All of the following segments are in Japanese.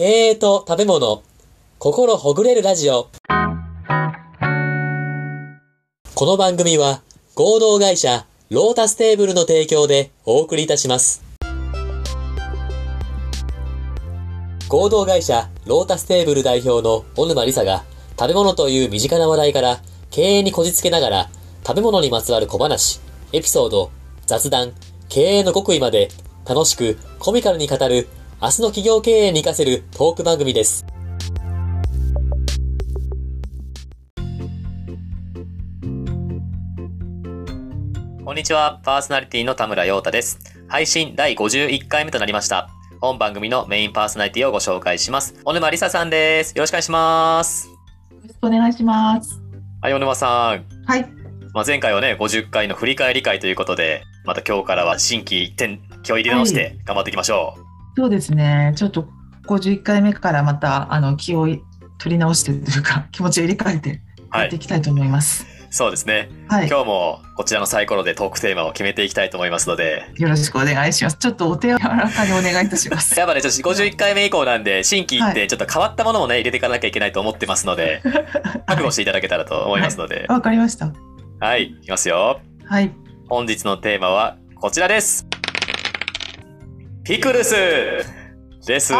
経営と食べ物、心ほぐれるラジオ。この番組は合同会社ロータステーブルの提供でお送りいたします。合同会社ロータステーブル代表の小沼理沙が食べ物という身近な話題から経営にこじつけながら食べ物にまつわる小話、エピソード、雑談、経営の極意まで楽しくコミカルに語る明日の企業経営に活かせるトーク番組です。こんにちは、パーソナリティの田村陽太です。配信第51回目となりました。本番組のメインパーソナリティをご紹介します。小沼理沙さんです。よろしくお願いします。よろしくお願いします。はい、小沼さん。はい。まあ、前回はね、50回の振り返り会ということで、また今日からは新規一点、気を入れ直して頑張っていきましょう。そうですね。ちょっと51回目からまたあの気を取り直してというか気持ちを入れ替えてやっていきたいと思います。そうですね。はい。今日もこちらのサイコロでトークテーマを決めていきたいと思いますので、よろしくお願いします。ちょっとお手柔らかにお願いいたします。やっぱね、ちょっと51回目以降なんで、新規一は点、ちょっと変わったものもね、入れていかなきゃいけないと思ってますので、覚悟していただけたらと思いますので、わかりました。はい、いきますよ。はい。本日のテーマはこちらです。ピクルスです。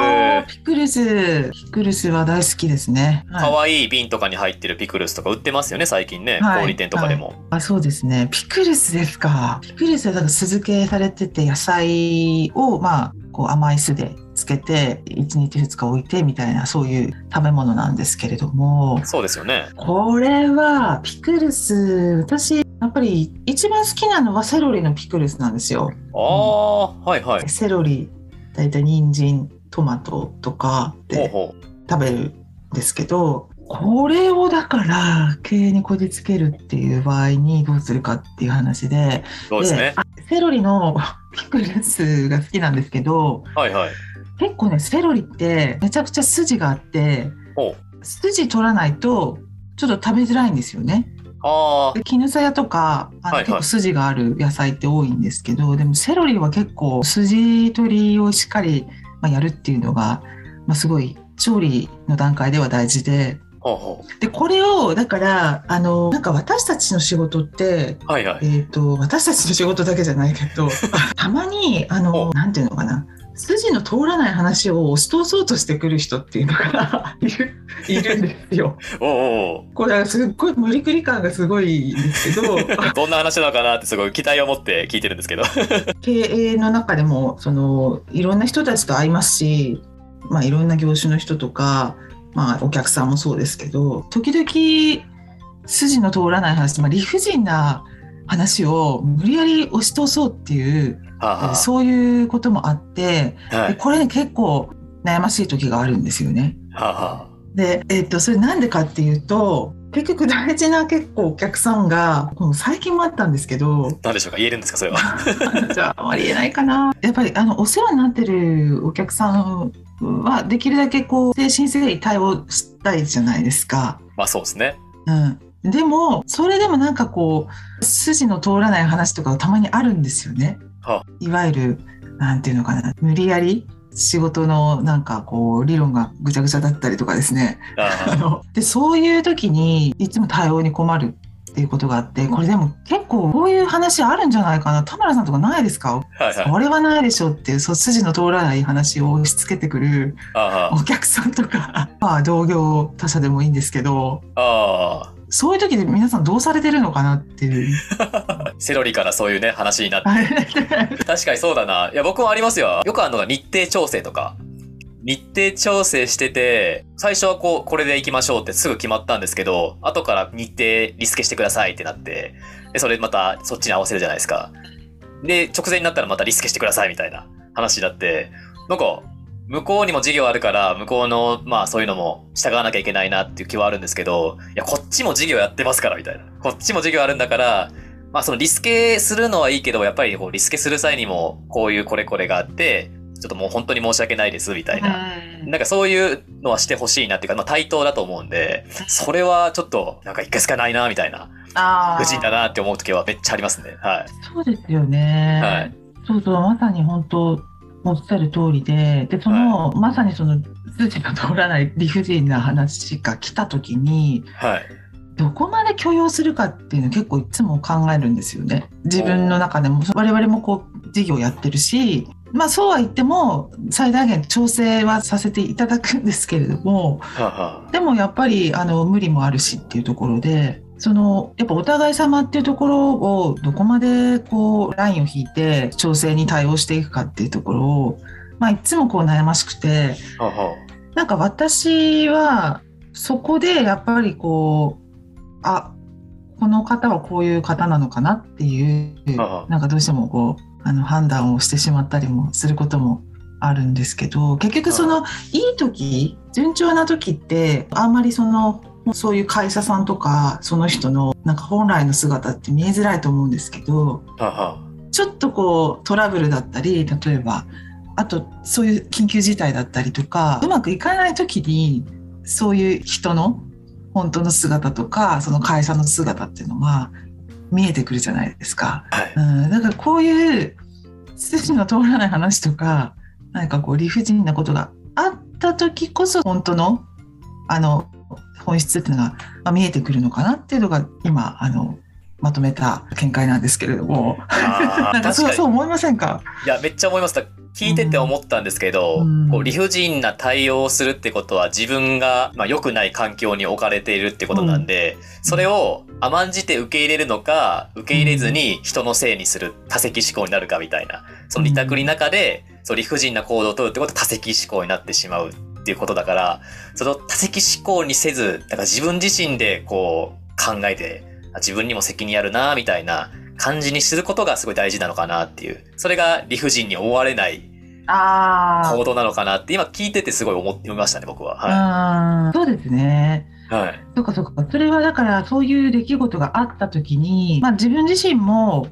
ピクルス。ピクルスは大好きですね。はい可愛い瓶とかに入ってるピクルスとか売ってますよね、最近ね。はい小売店とかでも。あそうですね。ピクルスですか。ピクルスはだから酢漬けされてて野菜をまあこう甘い酢でつけて1日2日置いてみたいなそういう食べ物なんですけれどもそうですよね。これはピクルス私やっぱり一番好きなのはセロリのピクルスなんですよ。ああ、はいはい。セロリだいたい人参トマトとかでほ食べるんですけどこれをだから経営にこじつけるっていう場合にどうするかっていう話でう。そうですね。あセロリの ピクルスが好きなんですけどはいはい。結構ねセロリってめちゃくちゃ筋があってほ筋取らないとちょっと食べづらいんですよね。あで絹さやとかあの、はいはい。結構筋がある野菜って多いんですけどでもセロリは結構筋取りをしっかり、まあ、やるっていうのが、まあ、すごい調理の段階では大事で。あ、ほうほでこれをだからあのなんか私たちの仕事ってう。はいはい。えー、と私たちの仕事だけじゃないけど たまにあのなんていうのかな筋の通らない話を押し通そうとしてくる人っていうのかな いるいるんですよ。おこれすっごい無理くり感がすごいんですけど どんな話なのかなってすごい期待を持って聞いてるんですけど。経営の中でもそのいろんな人たちと会いますし、まあ、いろんな業種の人とか、まあ、お客さんもそうですけど時々筋の通らない話、まあ、理不尽な話を無理やり押し通そうっていうはあ、そういうこともあって、ははい。でこれね結構悩ましい時があるんですよね。はで、えっとそれなんでかっていうと結局大事な結構お客さんが最近もあったんですけど何でしょうか？言えるんですか？それは。じゃああまり言えないかな。やっぱりあのお世話になってるお客さんはできるだけこう誠心誠意対応したいじゃないですか。まあそうですね。うん、でもそれでもなんかこう筋の通らない話とかがたまにあるんですよね。はいわゆるなんていうのかな無理やり仕事のなんかこう理論がぐちゃぐちゃだったりとかですね。でそういう時にいつも対応に困るっていうことがあってこれでも結構こういう話あるんじゃないかな。田村さんとかないですか？あ、はいはい。これはないでしょっていうそう筋の通らない話を押し付けてくるあ。お客さんとか、まあ、同業他社でもいいんですけど。あ、あそういう時で皆さんどうされてるのかなっていう。あ。セロリからそういうね、話になって。確かにそうだな。いや、僕もありますよ。よくあるのが日程調整とか。日程調整してて、最初はこう、これで行きましょうってすぐ決まったんですけど、後から日程リスケしてくださいってなって、で、それまたそっちに合わせるじゃないですか。で、直前になったらまたリスケしてくださいみたいな話になって、なんか、向こうにも事業あるから、向こうの、まあそういうのも従わなきゃいけないなっていう気はあるんですけど、いや、こっちも事業やってますから、みたいな。こっちも事業あるんだから、まあそのリスケするのはいいけど、やっぱりこうリスケする際にも、こういうこれこれがあって、ちょっともう本当に申し訳ないです、みたいな。なんかそういうのはしてほしいなっていうか、まあ対等だと思うんで、それはちょっと、なんか一回しかないな、みたいな。あ無人だなって思う時はめっちゃありますね。はい。そうですよね。はいそうそうまさに本当おっしゃる通りで、で、その、まさにその、筋が通らない理不尽な話が来た時に、はい。どこまで許容するかっていうの結構いつも考えるんですよね。自分の中でも我々もこう事業やってるし、まあそうは言っても最大限調整はさせていただくんですけれども、でもやっぱりあの無理もあるしっていうところで、そのやっぱお互い様っていうところをどこまでこうラインを引いて調整に対応していくかっていうところを、まあいつもこう悩ましくて、なんか私はそこでやっぱりこうあこの方はこういう方なのかなっていうなんかどうしてもこうあの判断をしてしまったりもすることもあるんですけど結局そのいい時順調な時ってあんまりそのそういう会社さんとかその人のなんか本来の姿って見えづらいと思うんですけどちょっとこうトラブルだったり例えばあとそういう緊急事態だったりとかうまくいかない時にそういう人の本当の姿とかその会社の姿っていうのが見えてくるじゃないですか。あはい。うん、だからこういう筋の通らない話とか何かこう理不尽なことがあった時こそ本当のあの本質っていうのがまあ見えてくるのかなっていうのが今あのまとめた見解なんですけれども。あ なんか。そうそう思いませんか？いや、めっちゃ思います。聞いてて思ったんですけど、うん。こう理不尽な対応をするってことは自分が、まあ、良くない環境に置かれているってことなんで、それを甘んじて受け入れるのか、受け入れずに人のせいにする多責思考になるかみたいな、その二択の中で、そう理不尽な行動を取るってことは多責思考になってしまうっていうことだから、その多責思考にせず、だから自分自身でこう考えて、あ自分にも責任あるな、みたいな感じにすることがすごい大事なのかなっていう。それが理不尽に思われないあ行動なのかなって今聞いててすごい思ってみましたね、僕は。はあ、そうですね。い。はい。そうかそうか。それはだからそういう出来事があった時に、まあ、自分自身も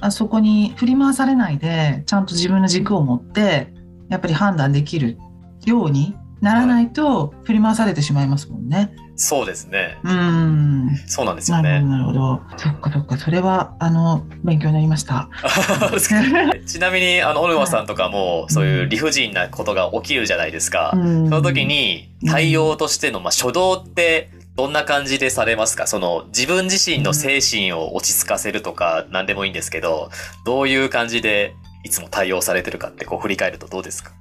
あそこに振り回されないでちゃんと自分の軸を持ってやっぱり判断できるようにならないと振り回されてしまいますもんね。そうですね。うん。そうなんですよね。なるほど。そっかそっか。それはあの勉強になりました。ちなみに、あの、小沼さんとかも、そういう理不尽なことが起きるじゃないですか。うんその時に、対応としての、まあ、初動って、どんな感じでされますか？その、自分自身の精神を落ち着かせるとか、何でもいいんですけど、どういう感じで、いつも対応されてるかって、こう、振り返るとどうですか？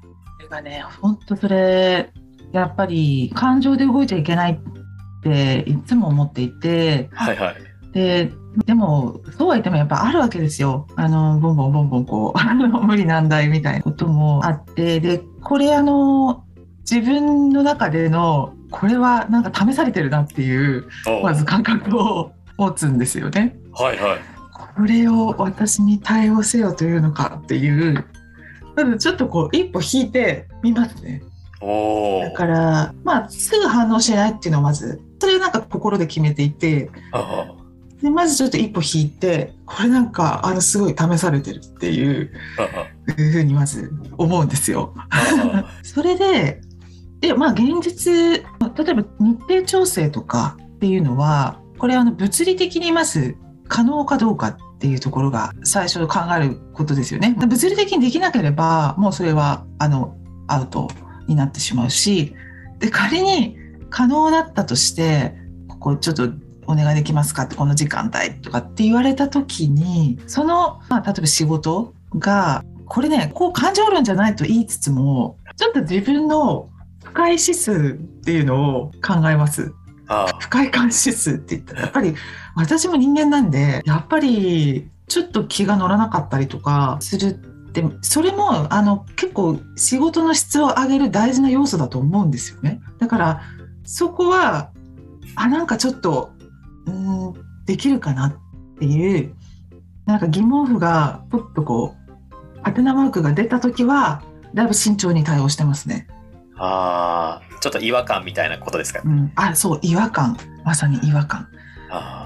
それがね、本当それ、やっぱり感情で動いちゃいけないっていつも思っていて、はいはい。で、でも、そうは言ってもやっぱあるわけですよ。あの、ボンボンボンボンこう、無理難題みたいなこともあって、で、これあの、自分の中での、これはなんか試されてるなっていう、おまず感覚を持つんですよね。はいはい。これを私に対応せよというのかっていう、ちょっとこう、一歩引いてみますね。だから、まあ、すぐ反応しないっていうのをまず、それをなんか心で決めていて、あでまずちょっと一歩引いて、これなんか、あの、すごい試されてるっていうふうにまず思うんですよ。あ それで、で、まあ、現実、例えば日程調整とかっていうのは、これあの、物理的にまず可能かどうかっっていうところが最初考えることですよね。物理的にできなければ、もうそれは、あの、アウトになってしまうし、で、仮に可能だったとして、ここちょっとお願いできますかって、この時間帯とかって言われた時に、その、まあ、例えば仕事が、これね、こう感情論じゃないと言いつつも、ちょっと自分の不快指数っていうのを考えます。あ不快感指数って言ったら、やっぱり私も人間なんで、やっぱりちょっと気が乗らなかったりとかするって、それもあの結構仕事の質を上げる大事な要素だと思うんですよね。だからそこは、あ、なんかちょっと、うーん、できるかなっていう、なんか疑問符がポッとこう、ハテナマークが出たときは、だいぶ慎重に対応してますね。あー、ちょっと違和感みたいなことですか？うん、あ、そう、違和感。まさに違和感。あ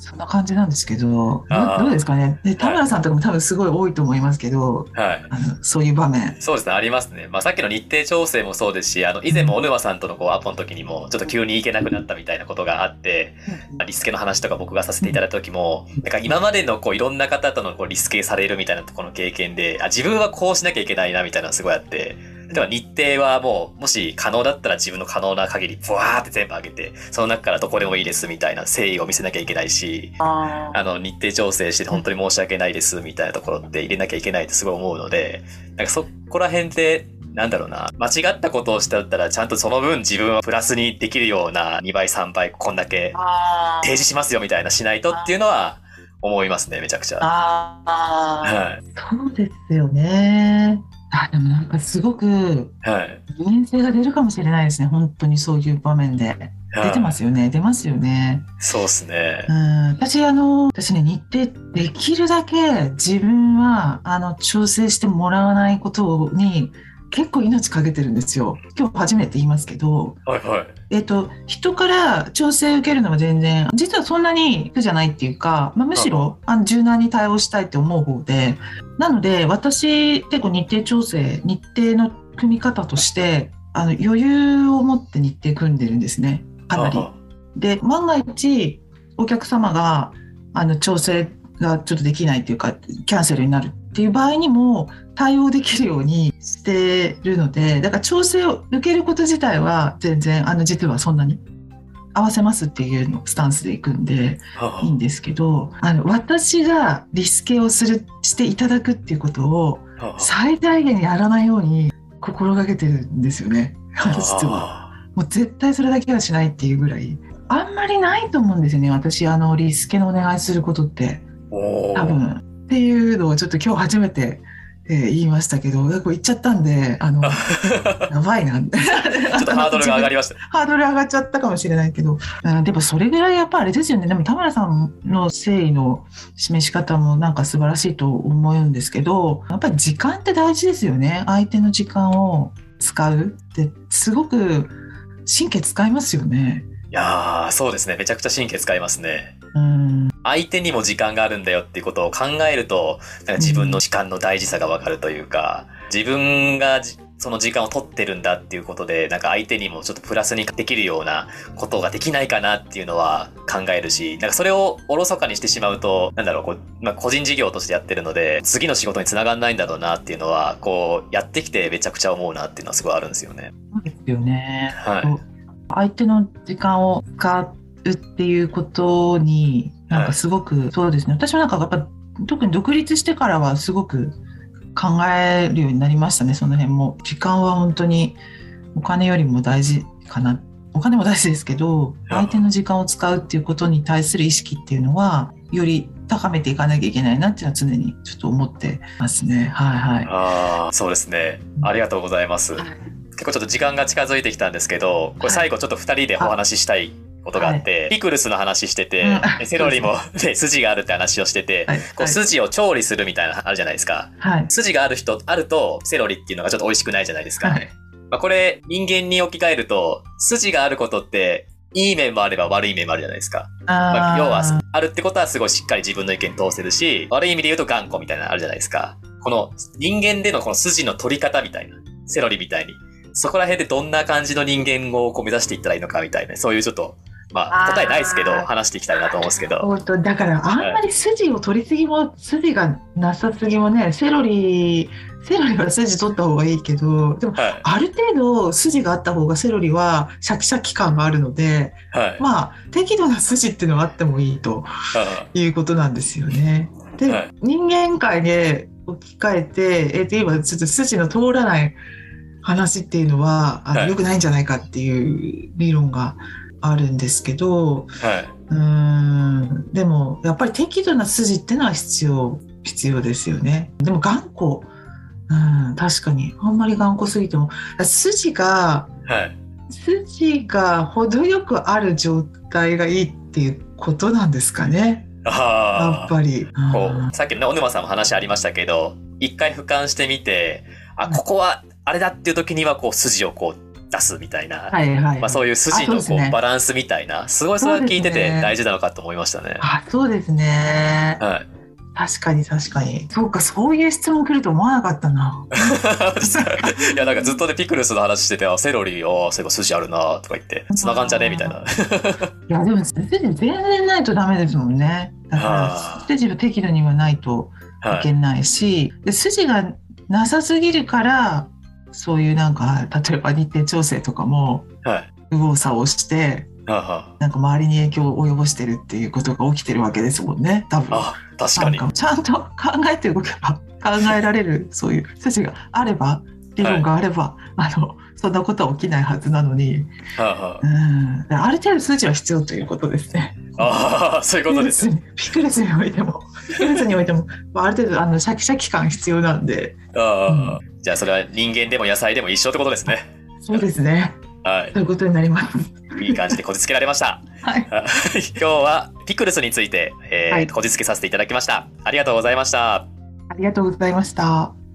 そんな感じなんですけど、どうですかね？で、田村さんとかも多分すごい多いと思いますけど、はい。あのそういう場面。そうですね、ありますね。まあ、さっきの日程調整もそうですし、あの、以前も小沼さんとのこうアポの時にも、ちょっと急に行けなくなったみたいなことがあって、まあリスケの話とか僕がさせていただいた時も、なんか今までのこういろんな方とのこうリスケされるみたいなところの経験で、あ、自分はこうしなきゃいけないなみたいなのがすごいあって、例えば日程はもう、もし可能だったら自分の可能な限り、ブワーって全部上げて、その中からどこでもいいですみたいな誠意を見せなきゃいけないし、ああの、日程調整して本当に申し訳ないですみたいなところって入れなきゃいけないってすごい思うので、なんかそこら辺で、なんだろうな、間違ったことをしたったら、ちゃんとその分自分はプラスにできるような2倍、3倍、こんだけあ提示しますよみたいなしないとっていうのは思いますね、めちゃくちゃ。ああ、はい。そうですよね。あでもなんかすごくはい。人間性が出るかもしれないですね。本当にそういう場面で。出てますよね。出ますよね。そうですねう。ん、私あの私ね日程できるだけ自分はあの調整してもらわないことに結構命かけてるんですよ。今日初めて言いますけど、はいはい。えっと人から調整受けるのは全然実はそんなに苦じゃないっていうか、まあ、むしろあの柔軟に対応したいって思う方で、なので私結構日程調整日程の組み方としてあの余裕を持って日程組んでるんですね。かなり。あで万が一お客様があの調整がちょっとできないっていうかキャンセルになるっていう場合にも対応できるようにしてるのでだから調整を受けること自体は全然あの実はそんなに合わせますっていうのスタンスでいくんであ。いいんですけどあの私がリスケをするしていただくっていうことをあ。最大限やらないように心がけてるんですよね実は。あもう絶対それだけはしないっていうぐらい。あんまりないと思うんですよね私あのリスケのお願いすることって。多分っていうのをちょっと今日初めて、えー言いましたけどこう言っちゃったんであの やばいなちょっ ちょっとハードルが上がりました。ハードル上がっちゃったかもしれないけど、うん、でもそれぐらいやっぱあれですよねでも田村さんの誠意の示し方もなんか素晴らしいと思うんですけどやっぱり時間って大事ですよね相手の時間を使うってすごく神経使いますよね。いやー、そうですね。めちゃくちゃ神経使いますね。うん相手にも時間があるんだよっていうことを考えると、なんか自分の時間の大事さがわかるというか、自分がじその時間を取ってるんだっていうことで、なんか相手にもちょっとプラスにできるようなことができないかなっていうのは考えるし、なんかそれをおろそかにしてしまうと、なんだろう、こう、まあ、個人事業としてやってるので、次の仕事につながんないんだろうなっていうのは、こう、やってきてめちゃくちゃ思うなっていうのはすごいあるんですよね。そうですよね。はい。相手の時間を使うっていうことになんかすごく、そうですね。私もなんかやっぱ特に独立してからはすごく考えるようになりましたね。その辺も。時間は本当にお金よりも大事かな。お金も大事ですけどあ相手の時間を使うっていうことに対する意識っていうのはより高めていかなきゃいけないなっていうのは常にちょっと思ってますね。はいはい。ああ、そうですね。ありがとうございます。結構ちょっと時間が近づいてきたんですけど、これ最後ちょっと二人でお話ししたいことがあって、ピクルスの話してて、うん。でセロリも、ね、筋があるって話をしてて、はい。こうはい。筋を調理するみたいなのあるじゃないですか。はい。筋がある人、あるとセロリっていうのがちょっと美味しくないじゃないですか。はい。まあ、これ人間に置き換えると、筋があることって、いい面もあれば悪い面もあるじゃないですか。まあ、要は、あるってことはすごいしっかり自分の意見通せるし、悪い意味で言うと頑固みたいなのあるじゃないですか。この人間でのこの筋の取り方みたいな、セロリみたいに、そこら辺でどんな感じの人間をこう目指していったらいいのかみたいな、そういうちょっと、まあ答えないですけど、話していきたいなと思うんですけど。だからあんまり筋を取りすぎも筋がなさすぎもねセロリセロリは筋取った方がいいけどでもはい。ある程度筋があった方がセロリはシャキシャキ感があるのではい。まあ適度な筋っていうのはあってもいいとあいうことなんですよね。で、はい人間界で置き換えて、えー、と今ちょっと筋の通らない話っていうのはあの、はい良くないんじゃないかっていう理論があるんですけど、ーはいうーんでもやっぱり適度な筋ってのは必要必要ですよね。でも頑固、うん、確かにあんまり頑固すぎても筋がはい。筋が程よくある状態がいいっていうことなんですかねやああ。っぱり。こうさっきのね、小沼さんも話ありましたけど、一回俯瞰してみて、あ、ここはあれだっていう時には、こう、筋をこう、出すみたいな、はいはい。まあ、そういう筋のこうねバランスみたいなすごいそれは聞いてて大事なのかと思いましたね。あ、そうですね。はい、確かに確かに。そうか、そういう質問来ると思わなかったな。いやなんかずっとねピクルスの話しててあセロリあそういえば筋あるなとか言ってつながんじゃねみたいな。いや、でも、筋全然ないとダメですもんね。だかあら、筋は適度にはないといはいけないし、で筋がなさすぎるから、そういうなんか、例えば日程調整とかも、はい。右往左往して、はあはなんか周りに影響を及ぼしてるっていうことが起きてるわけですもんね、多分。あ確かに。ちゃんと考えて動けば考えられるそういう筋があれば理論があれば、あのそんなことは起きないはずなのに、はあはうん、である程度筋は必要ということですね。ああーそういうことですよ。ピクルスにおいてもピクルスにおいても、まあ、ある程度あのシャキシャキ感必要なんでああじゃあそれは人間でも野菜でも一緒ってことですね。そうですねはいそういうことになります。いい感じでこじつけられました。はい、は い今日はピクルスについて、えーはいこじつけさせていただきました。ありがとうございました。ありがとうございました。